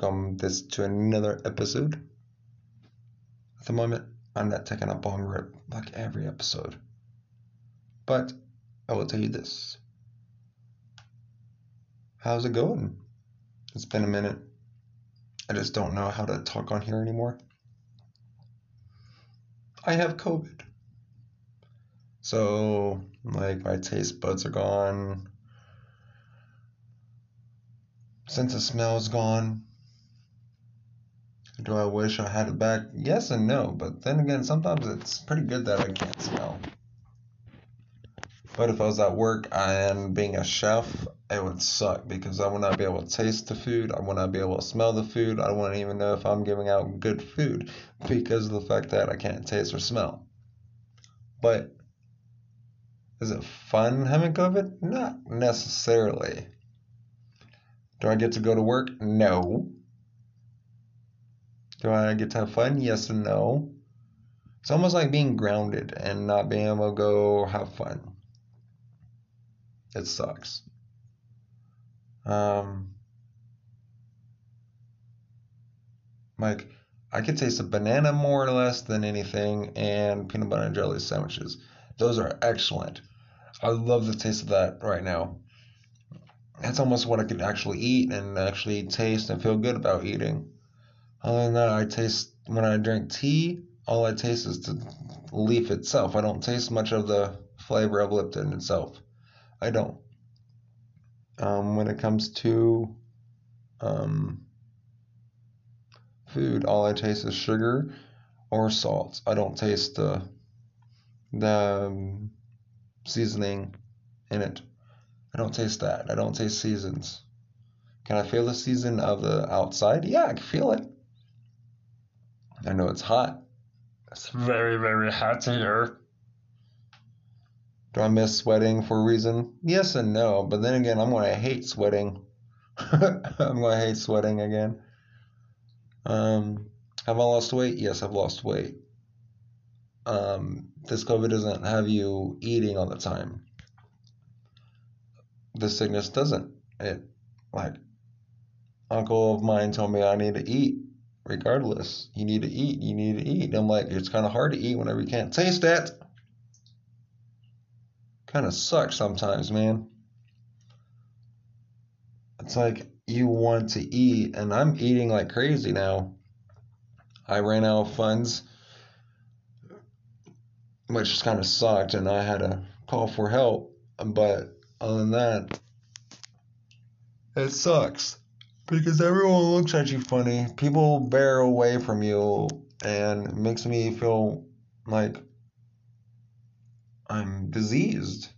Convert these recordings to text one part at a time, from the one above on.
welcome this to another episode. At the moment, I'm not taking a bong rip like every episode. But I will tell you this. How's it going? It's been a minute. I just don't know how to talk on here anymore. I have COVID. So, like, my taste buds are gone. Sense of smell is gone. Do I wish I had it back? Yes and no, but then again, sometimes it's pretty good that I can't smell. But if I was at work and being a chef, it would suck because I would not be able to taste the food. I would not be able to smell the food. I wouldn't even know if I'm giving out good food because of the fact that I can't taste or smell. But is it fun having COVID? Not necessarily. Do I get to go to work? No. Do I get to have fun? Yes and no. It's almost like being grounded and not being able to go have fun. It sucks. Um, like, I could taste a banana more or less than anything, and peanut butter and jelly sandwiches. Those are excellent. I love the taste of that right now. That's almost what I could actually eat and actually taste and feel good about eating. Other than that, I taste when I drink tea. All I taste is the leaf itself. I don't taste much of the flavor of Lipton itself. I don't. Um, when it comes to um, food, all I taste is sugar or salt. I don't taste the the um, seasoning in it. I don't taste that. I don't taste seasons. Can I feel the season of the outside? Yeah, I can feel it. I know it's hot. It's very, very hot here. Do I miss sweating for a reason? Yes and no, but then again, I'm going to hate sweating. I'm going to hate sweating again. Um, have I lost weight? Yes, I've lost weight. Um, this COVID doesn't have you eating all the time. This sickness doesn't. It, like, uncle of mine told me I need to eat regardless. You need to eat. You need to eat. I'm like, it's kind of hard to eat whenever you can't taste it. Kind of sucks sometimes, man. It's like you want to eat, and I'm eating like crazy now. I ran out of funds, which kind of sucked, and I had to call for help. But other than that, it sucks because everyone looks at you funny. People bear away from you, and makes me feel like I'm diseased.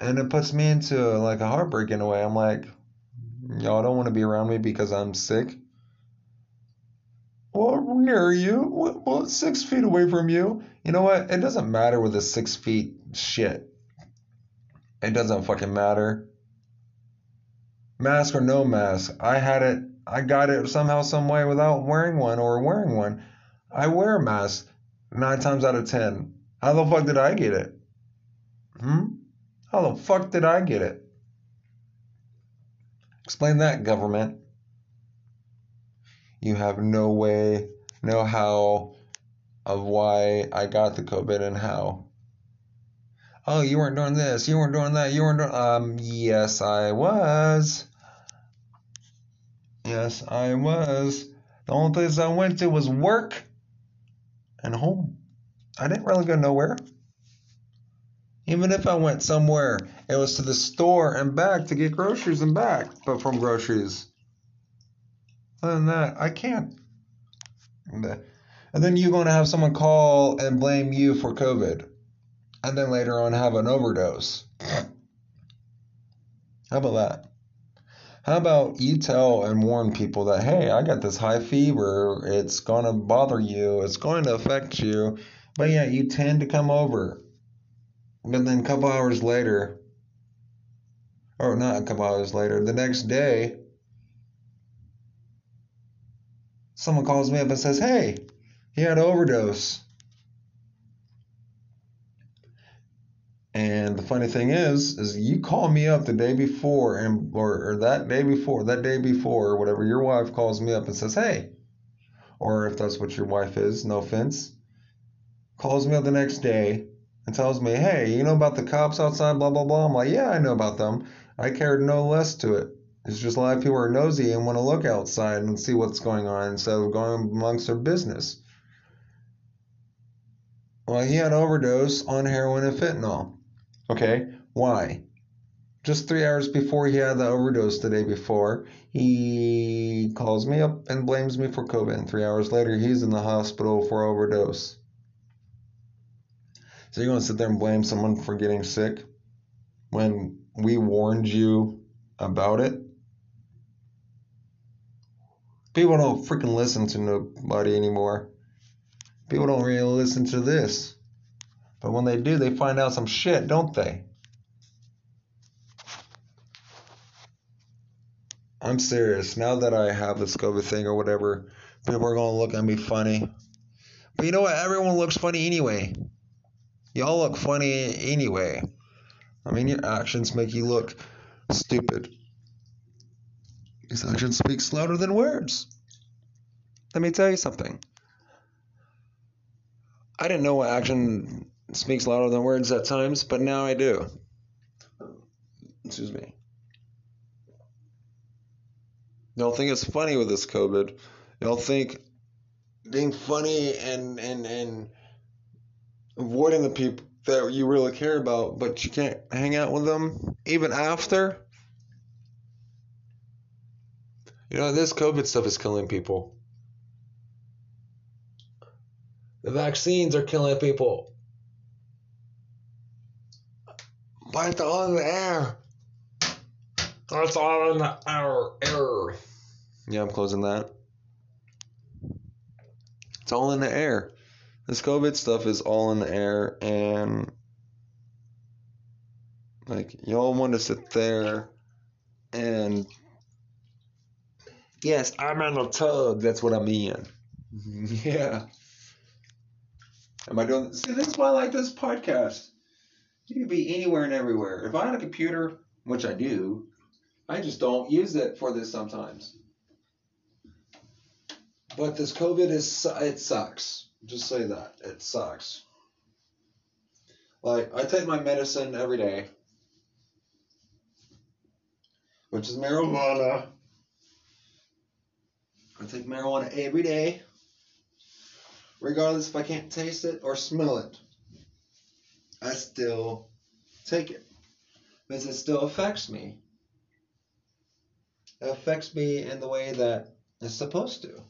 And it puts me into like a heartbreak in a way. I'm like, y'all don't want to be around me because I'm sick. Well, are you? Well, six feet away from you. You know what? It doesn't matter with the six feet shit. It doesn't fucking matter. Mask or no mask. I had it. I got it somehow, some way without wearing one or wearing one. I wear a mask nine times out of ten. How the fuck did I get it? Hmm? How the fuck did I get it? Explain that, government. You have no way, no how of why I got the COVID and how. Oh, you weren't doing this, you weren't doing that, you weren't doing. Um, yes, I was. Yes, I was. The only place I went to was work and home. I didn't really go nowhere. Even if I went somewhere, it was to the store and back to get groceries and back, but from groceries. Other than that, I can't. And uh, then you're going to have someone call and blame you for COVID. And then later on have an overdose. How about that? How about you tell and warn people that, hey, I got this high fever, it's going to bother you, it's going to affect you, but yeah, you tend to come over. But then a couple hours later, or not a couple hours later, the next day, someone calls me up and says, hey, he had an overdose. And the funny thing is, is you call me up the day before and or, or that day before, that day before, or whatever, your wife calls me up and says, Hey, or if that's what your wife is, no offense, calls me up the next day and tells me, Hey, you know about the cops outside, blah blah blah. I'm like, Yeah, I know about them. I cared no less to it. It's just a lot of people are nosy and want to look outside and see what's going on instead of going amongst their business. Well, he had overdose on heroin and fentanyl. Okay, why? Just three hours before he had the overdose the day before, he calls me up and blames me for COVID. And three hours later, he's in the hospital for overdose. So you're going to sit there and blame someone for getting sick when we warned you about it? People don't freaking listen to nobody anymore. People don't really listen to this. But when they do, they find out some shit, don't they? I'm serious. Now that I have this COVID thing or whatever, people are going to look at me funny. But you know what? Everyone looks funny anyway. Y'all look funny anyway. I mean, your actions make you look stupid. These actions speak louder than words. Let me tell you something. I didn't know what action speaks louder than words at times, but now I do. Excuse me. Y'all think it's funny with this COVID. Y'all think being funny and and and avoiding the people that you really care about, but you can't hang out with them even after. You know, this COVID stuff is killing people. The vaccines are killing people. But it's all in the air. All in the air. air. Yeah, I'm closing that. It's all in the air. This COVID stuff is all in the air, and like y'all want to sit there and yes, I'm in a tub. That's what I'm in. yeah. Am I doing? See, this is why I like this podcast. You can be anywhere and everywhere. If I had a computer, which I do, I just don't use it for this sometimes. But this COVID is it sucks. Just say that it sucks. Like I take my medicine every day, which is marijuana. I take marijuana every day regardless if I can't taste it or smell it. I still take it because it still affects me. It affects me in the way that it's supposed to.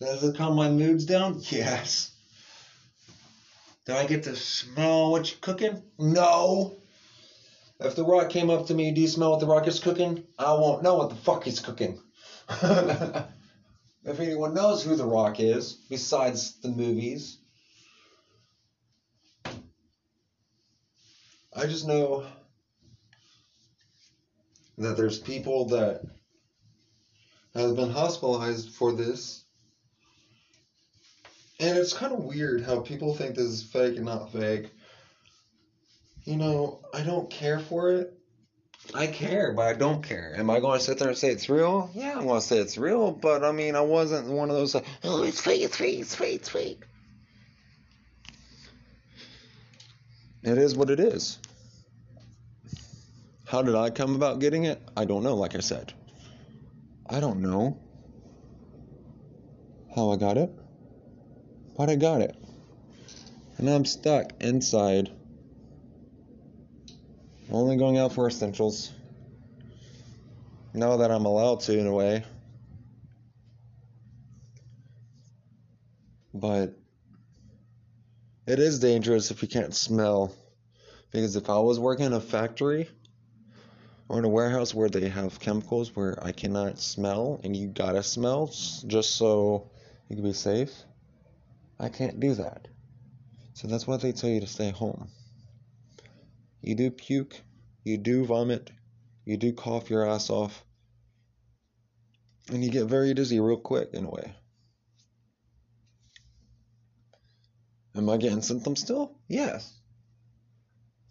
Does it calm my moods down? Yes. Do I get to smell what you're cooking? No. If The Rock came up to me, do you smell what The Rock is cooking? I won't know what the fuck he's cooking. if anyone knows who The Rock is, besides the movies. I just know that there's people that have been hospitalized for this. And it's kind of weird how people think this is fake and not fake. You know, I don't care for it I care, but I don't care. Am I going to sit there and say it's real? Yeah, I'm going to say it's real, but I mean, I wasn't one of those like, oh, it's fake, it's fake, it's fake, it's fake. It is what it is. How did I come about getting it? I don't know, like I said. I don't know how I got it, but I got it. And I'm stuck inside only going out for essentials. Now that I'm allowed to in a way. But it is dangerous if you can't smell. Because if I was working in a factory or in a warehouse where they have chemicals where I cannot smell and you gotta smell just so you can be safe, I can't do that. So that's why they tell you to stay home. You do puke, you do vomit, you do cough your ass off, and you get very dizzy real quick in a way. Am I getting symptoms still? Yes.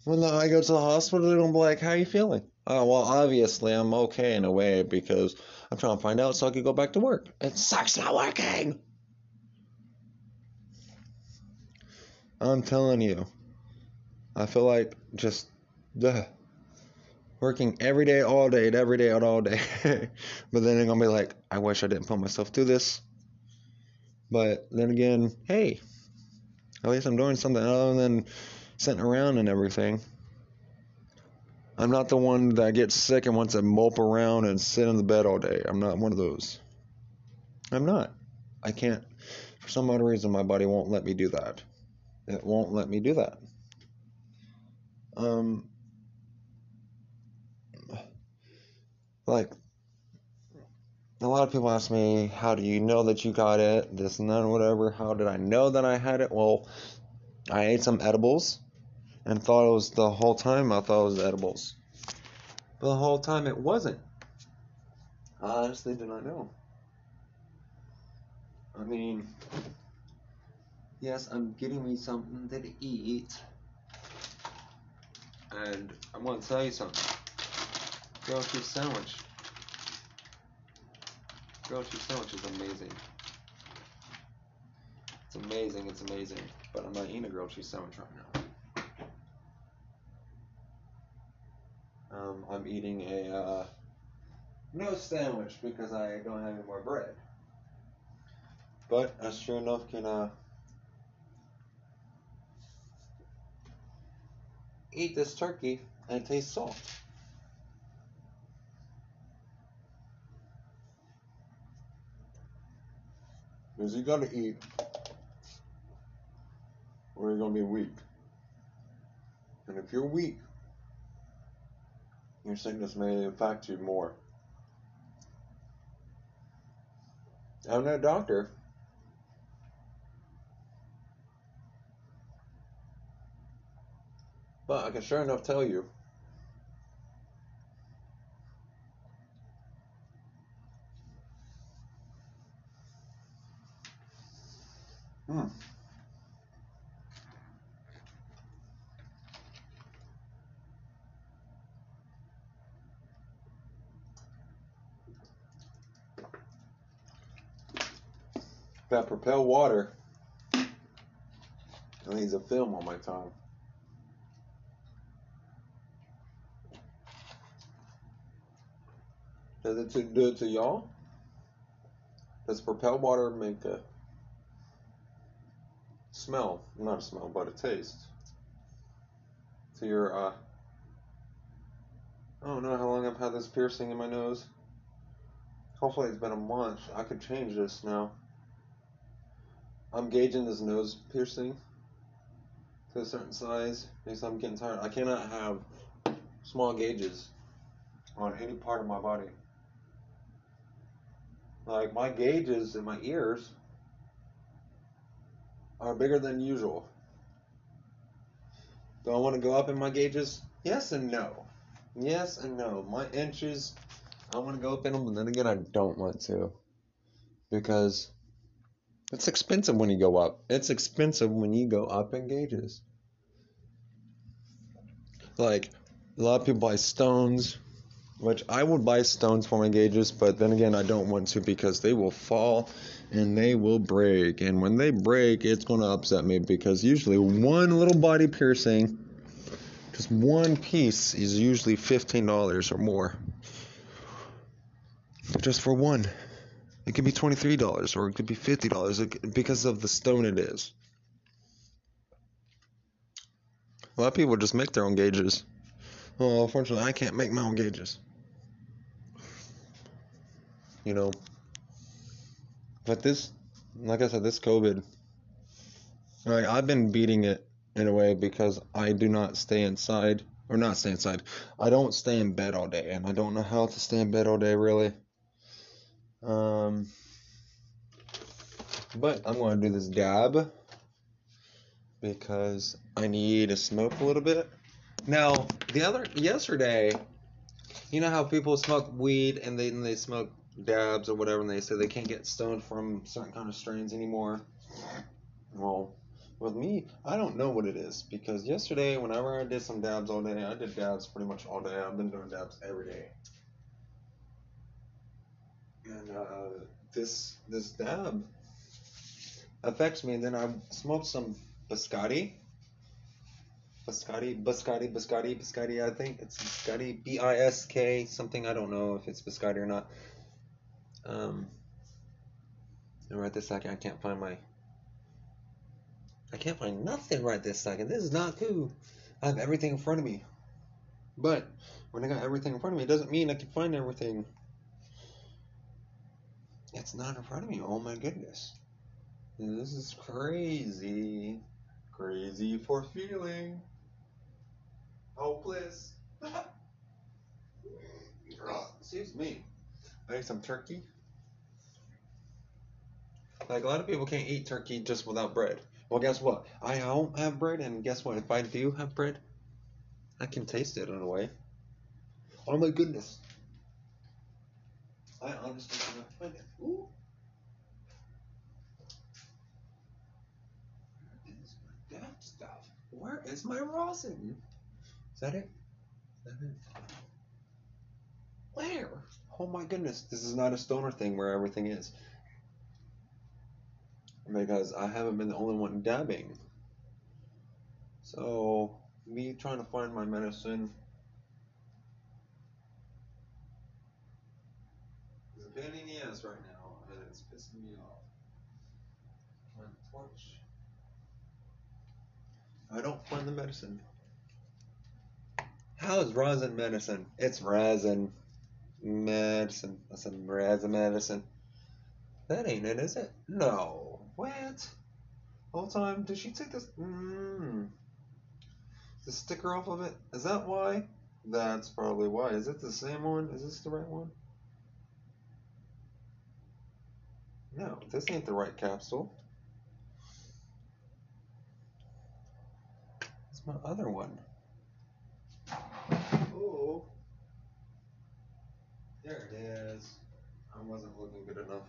When I go to the hospital, they're gonna be like, "How are you feeling?" Oh, well, obviously I'm okay in a way because I'm trying to find out so I can go back to work. It sucks not working. I'm telling you, I feel like just duh, working every day, all day, every day, all day. but then they're gonna be like, I wish I didn't put myself through this. But then again, hey, at least I'm doing something other than sitting around and everything. I'm not the one that gets sick and wants to mope around and sit in the bed all day. I'm not one of those. I'm not. I can't. For some odd reason, my body won't let me do that. It won't let me do that. Um, like, a lot of people ask me, how do you know that you got it? This and that, whatever. How did I know that I had it? Well, I ate some edibles and thought it was the whole time I thought it was edibles. But the whole time it wasn't. I honestly do not know. I mean, yes, I'm getting me something to eat. And I'm to tell you something. Grilled cheese sandwich. Grilled cheese sandwich is amazing. It's amazing, it's amazing. But I'm not eating a grilled cheese sandwich right now. Um, I'm eating a uh, no sandwich because I don't have any more bread. But I sure enough can uh, eat this turkey and it tastes salt. Because you gonna eat or you're gonna be weak. And if you're weak, your sickness may affect you more. I'm no doctor. But I can sure enough tell you Hmm. That Propel water leaves a film on my tongue. Does it do it to y'all? Does Propel water make a smell, not a smell, but a taste to your, uh, I don't know how long I've had this piercing in my nose. Hopefully it's been a month. I could change this now. I'm gauging this nose piercing to a certain size because I'm getting tired. I cannot have small gauges on any part of my body. Like my gauges in my ears are bigger than usual. Do I want to go up in my gauges? Yes and no. Yes and no. My inches, I want to go up in them, but then again, I don't want to. Because it's expensive when you go up. It's expensive when you go up in gauges. Like, a lot of people buy stones, which I would buy stones for my gauges, but then again, I don't want to because they will fall and they will break. And when they break, it's going to upset me because usually one little body piercing, just one piece, is usually $15 or more. Just for one. It could be $23 or it could be $50 because of the stone it is. A lot of people just make their own gauges. Well, unfortunately, I can't make my own gauges. You know. But this, like I said, this COVID, like I've been beating it in a way because I do not stay inside, or not stay inside. I don't stay in bed all day, and I don't know how to stay in bed all day really. Um, but I'm to do this dab because I need to smoke a little bit. Now, the other yesterday, you know how people smoke weed and they and they smoke dabs or whatever, and they say they can't get stoned from certain kind of strains anymore. Well, With me, I don't know what it is because yesterday, whenever I did some dabs all day, I did dabs pretty much all day. I've been doing dabs every day. And uh, this this dab affects me. And then I smoked some biscotti. Biscotti, biscotti, biscotti, biscotti. I think it's biscotti, B I S K something. I don't know if it's biscotti or not. Um, and right this second, I can't find my. I can't find nothing right this second. This is not cool. I have everything in front of me. But when I got everything in front of me, it doesn't mean I can find everything. It's not in front of me. Oh my goodness. This is crazy. Crazy for feeling. Hopeless. Excuse me. I ate some turkey. Like a lot of people can't eat turkey just without bread. Well, guess what? I don't have bread, and guess what? If I do have bread, I can taste it in a way. Oh my goodness. I honestly cannot find it. Ooh. Where is my stuff? Where is my rosin? Is that it? Is that it? Where? Oh my goodness, this is not a stoner thing where everything is. Because I haven't been the only one dabbing. So, me trying to find my medicine is a pain in the ass right now, and it's pissing me off. My torch. I don't find the medicine. How is rosin medicine? It's resin medicine. I said resin medicine. That ain't it, is it? No. What? Whole time, did she take this? Mmm. The sticker off of it? Is that why? That's probably why. Is it the same one? Is this the right one? No, this ain't the right capsule. It's my other one. Oh. There it is. I wasn't looking good enough.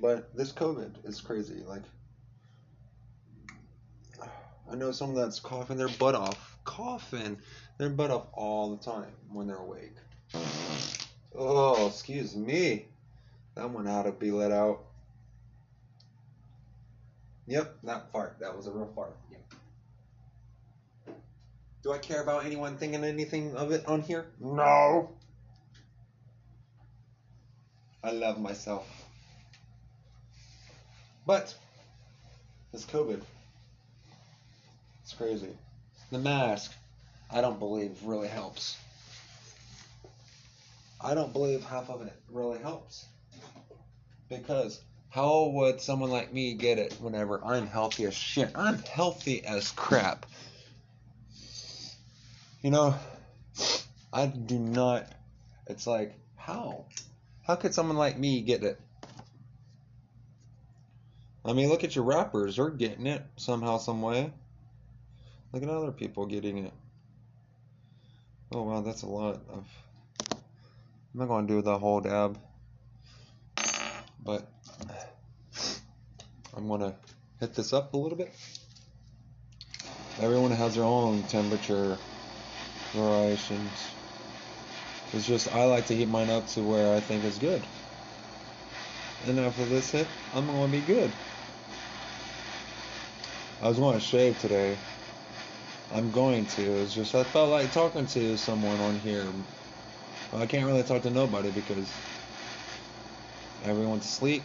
But this COVID is crazy. Like, I know someone that's coughing their butt off, coughing their butt off all the time when they're awake. Oh, excuse me. That one had to be let out. Yep, that fart. That was a real fart. Yep. Do I care about anyone thinking anything of it on here? No. I love myself. But this COVID, it's crazy. The mask, I don't believe really helps. I don't believe half of it really helps. Because how would someone like me get it whenever I'm healthy as shit? I'm healthy as crap. You know, I do not. It's like, how? How could someone like me get it? I mean, look at your rappers. They're getting it somehow, some way. Look at other people getting it. Oh, wow, that's a lot of. I'm not going to do the whole dab. But I'm going to hit this up a little bit. Everyone has their own temperature variations. It's just I like to heat mine up to where I think is good. And after this hit, I'm going to be good. I was going to shave today. I'm going to. It's just I felt like talking to someone on here. I can't really talk to nobody because everyone's asleep.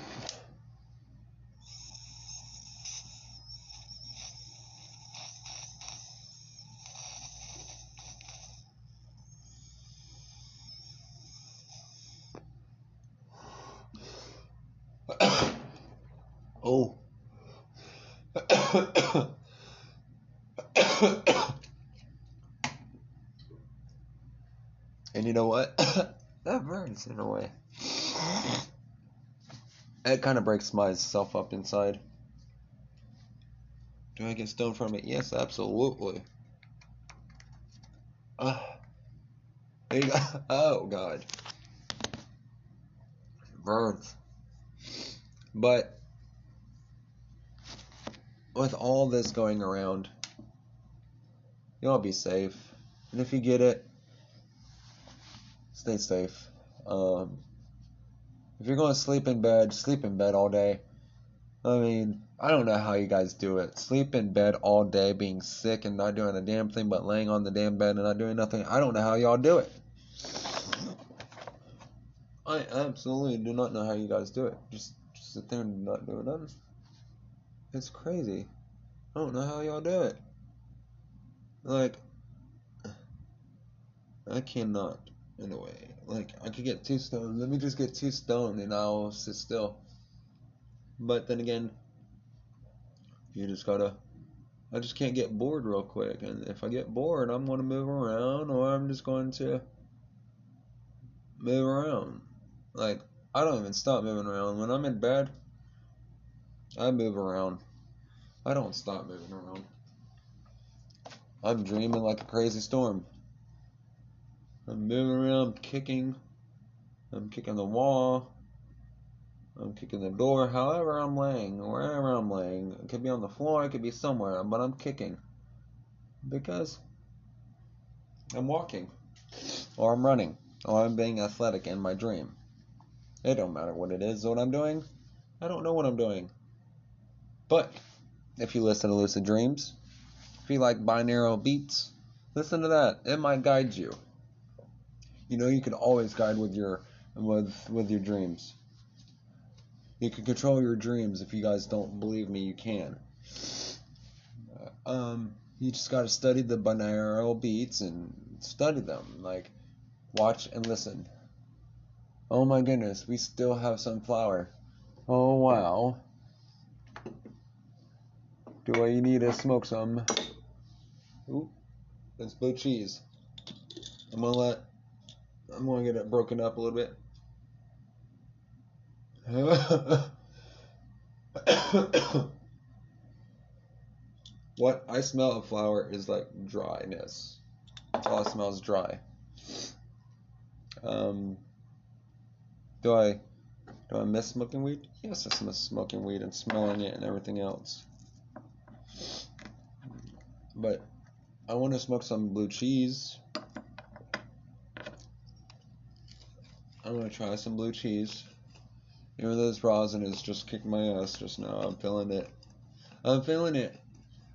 oh. and you know what? Burns in a way. It kind of breaks myself up inside. Do I get stoned from it? Yes, absolutely. Uh, oh, God. Burns. But with all this going around, you all be safe. And if you get it, stay safe. Um, if you're going to sleep in bed, sleep in bed all day. I mean, I don't know how you guys do it. Sleep in bed all day, being sick and not doing a damn thing but laying on the damn bed and not doing nothing. I don't know how y'all do it. I absolutely do not know how you guys do it. Just, just sit there and not do nothing. It's crazy. I don't know how y'all do it. Like, I cannot, in a way. Like, I could get two stone. Let me just get two stone and I'll sit still. But then again, you just gotta. I just can't get bored real quick. And if I get bored, I'm to move around or I'm just going to move around. Like, I don't even stop moving around. When I'm in bed, I move around. I don't stop moving around. I'm dreaming like a crazy storm. I'm moving around, I'm kicking. I'm kicking the wall. I'm kicking the door, however I'm laying, wherever I'm laying. It could be on the floor, it could be somewhere, but I'm kicking. Because I'm walking. Or I'm running. Or I'm being athletic in my dream. It don't matter what it is, what I'm doing. I don't know what I'm doing. But if you listen to Lucid Dreams, if you like binaural beats, listen to that. It might guide you. You know you can always guide with your with with your dreams. You can control your dreams. If you guys don't believe me, you can. Um, you just got to study the binaural beats and study them. Like, watch and listen. Oh my goodness, we still have some flour. Oh wow. Do I need to smoke some? Ooh, that's blue cheese. I'm gonna let. I'm gonna get it broken up a little bit. what I smell of flour is like dryness. All it smells dry. Um, do I do I miss smoking weed? Yes, I miss smoking weed and smelling it and everything else. But I want to smoke some blue cheese. I'm gonna try some blue cheese. Even though this rosin is just kicking my ass just now, I'm feeling it. I'm feeling it.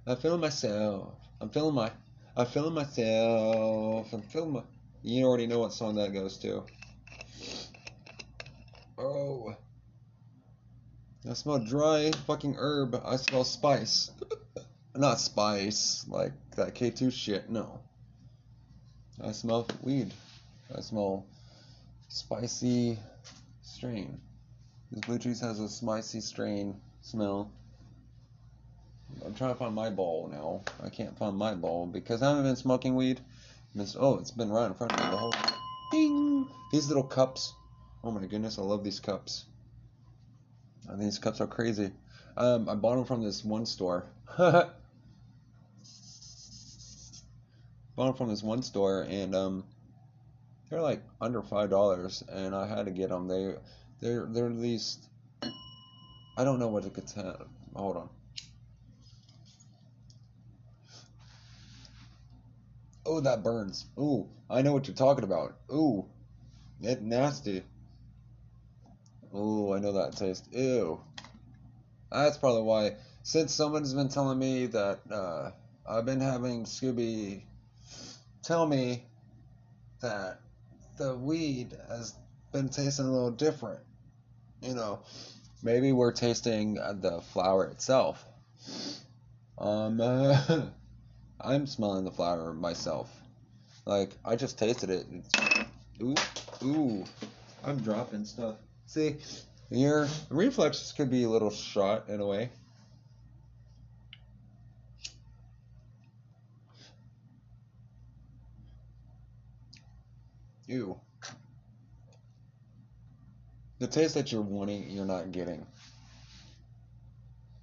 I'm feeling myself. I'm feeling my. I'm feeling myself. I'm feeling my. You already know what song that goes to. Oh. I smell dry fucking herb. I smell spice. Not spice, like that K2 shit, no. I smell weed. I smell spicy strain. This blue cheese has a spicy strain smell. I'm trying to find my bowl now. I can't find my bowl because I haven't been smoking weed. Oh, it's been right in front of me the whole. Ding! These little cups. Oh my goodness, I love these cups. These cups are crazy. Um, I bought them from this one store. bought them from this one store, and um, they're like under five dollars, and I had to get them. They, they're they're at least. I don't know what to contain. Hold on. Oh, that burns. Ooh, I know what you're talking about. Ooh, it nasty. Ooh, I know that taste. Ew. That's probably why. Since someone's been telling me that uh, I've been having Scooby tell me that the weed has been tasting a little different. You know, maybe we're tasting the flower itself. Um, uh, I'm smelling the flower myself. Like I just tasted it. Ooh, ooh, I'm dropping stuff. See, your reflexes could be a little shot in a way. Ew. The taste that you're wanting, you're not getting.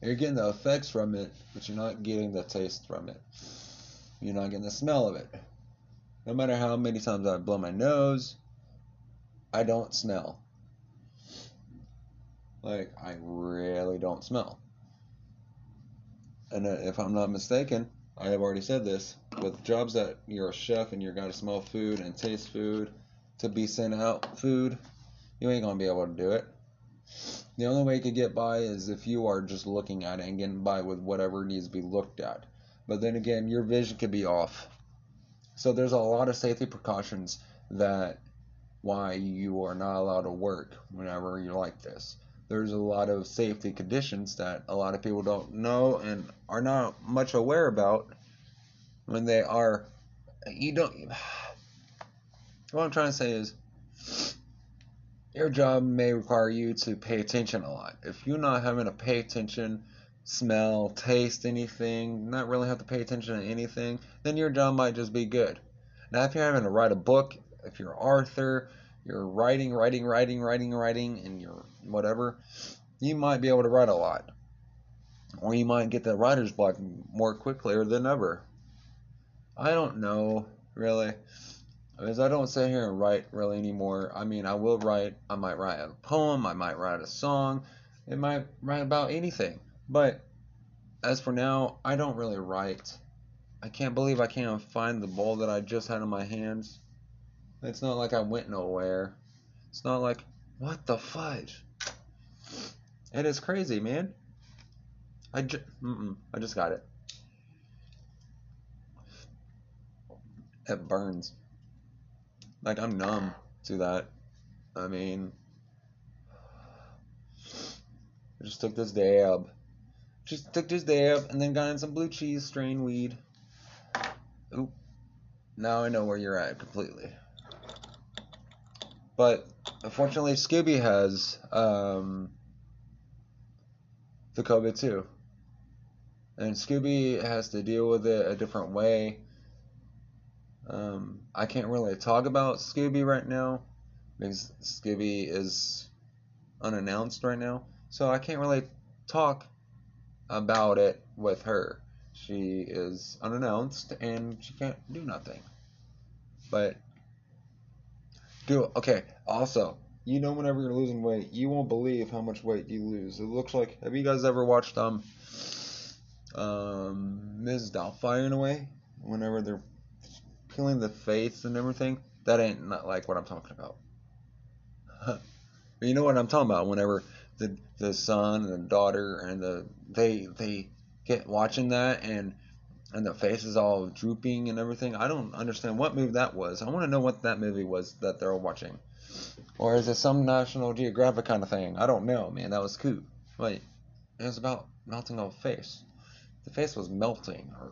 You're getting the effects from it, but you're not getting the taste from it. You're not getting the smell of it. No matter how many times I blow my nose, I don't smell. Like, I really don't smell. and uh, if I'm not mistaken, I have already said this, with jobs that you're a chef and you're to smell food and taste food to be sent out food, you ain't gonna be able to do it. The only way you could get by is if you are just looking at it and getting by with whatever needs to be looked at. But then again, your vision could be off. So there's a lot of safety precautions that why you are not allowed to work whenever you're like this. There's a lot of safety conditions that a lot of people don't know and are not much aware about when they are you don't what I'm trying to say is your job may require you to pay attention a lot. If you're not having to pay attention, smell, taste anything, not really have to pay attention to anything, then your job might just be good. Now, if you're having to write a book, if you're Arthur, you're writing, writing, writing, writing, writing, and you're whatever, you might be able to write a lot. Or you might get the writer's block more quickly or than ever. I don't know, really. Because I don't sit here and write really anymore. I mean, I will write, I might write a poem, I might write a song, it might write about anything. But as for now, I don't really write. I can't believe I can't find the bowl that I just had in my hands. It's not like I went nowhere. It's not like, what the fudge? It is crazy, man. I just, I just got it. It burns. Like I'm numb to that. I mean, I just took this dab. Just took this dab and then got in some blue cheese strain weed. Oop. Now I know where you're at completely. But unfortunately, Scooby has um, the COVID too. And Scooby has to deal with it a different way. Um, I can't really talk about Scooby right now because Scooby is unannounced right now. So I can't really talk about it with her. She is unannounced and she can't do nothing. But do okay. Also, you know, whenever you're losing weight, you won't believe how much weight you lose. It looks like. Have you guys ever watched um um Ms. Doubtfire in a way? Whenever they're the face and everything, that ain't not like what I'm talking about. but you know what I'm talking about. Whenever the the son and the daughter and the they they get watching that and and the face is all drooping and everything. I don't understand what movie that was. I want to know what that movie was that they're watching. Or is it some National Geographic kind of thing? I don't know, man. That was cool. Like, it was about melting of face. The face was melting or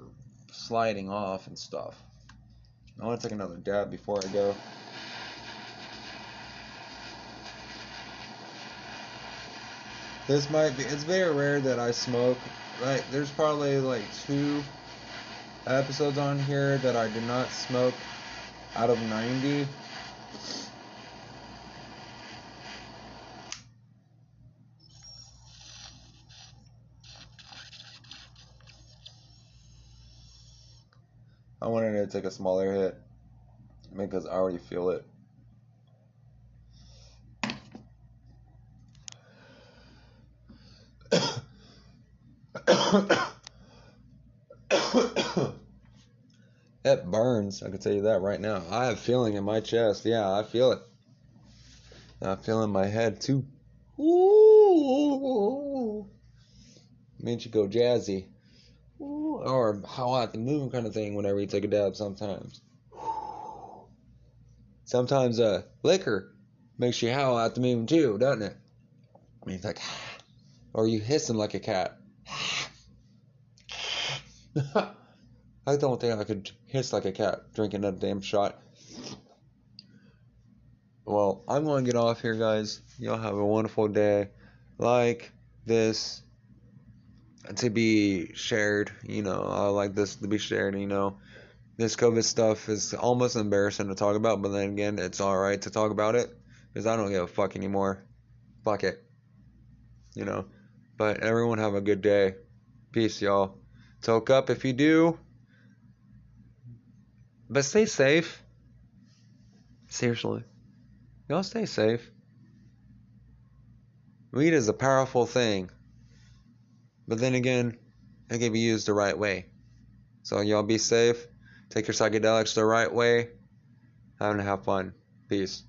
sliding off and stuff. I want to take another dab before I go. This might be, it's very rare that I smoke. Like, there's probably like two episodes on here that I did not smoke out of 90. I wanted to take a smaller hit because I already feel it. it burns, I can tell you that right now. I have feeling in my chest. Yeah, I feel it. I feel in my head too. Ooh. Makes you go jazzy or how have to move kind of thing whenever you take a dab sometimes. Sometimes uh, liquor makes you howl at the moon too, doesn't it? I mean, it's like, or you hissing like a cat. I don't think I could hiss like a cat drinking that damn shot. Well, I'm going to get off here, guys. Y'all have a wonderful day. Like this to be shared. You know, I like this to be shared. You know, this COVID stuff is almost embarrassing to talk about, but then again, it's all right to talk about it because I don't give a fuck anymore. Fuck it. You know, but everyone have a good day. Peace, y'all. Toke up if you do. But stay safe. Seriously. Y'all stay safe. Weed is a powerful thing. But then again, it can be used the right way. So y'all be safe. Take your psychedelics the right way. Having to have fun. Peace.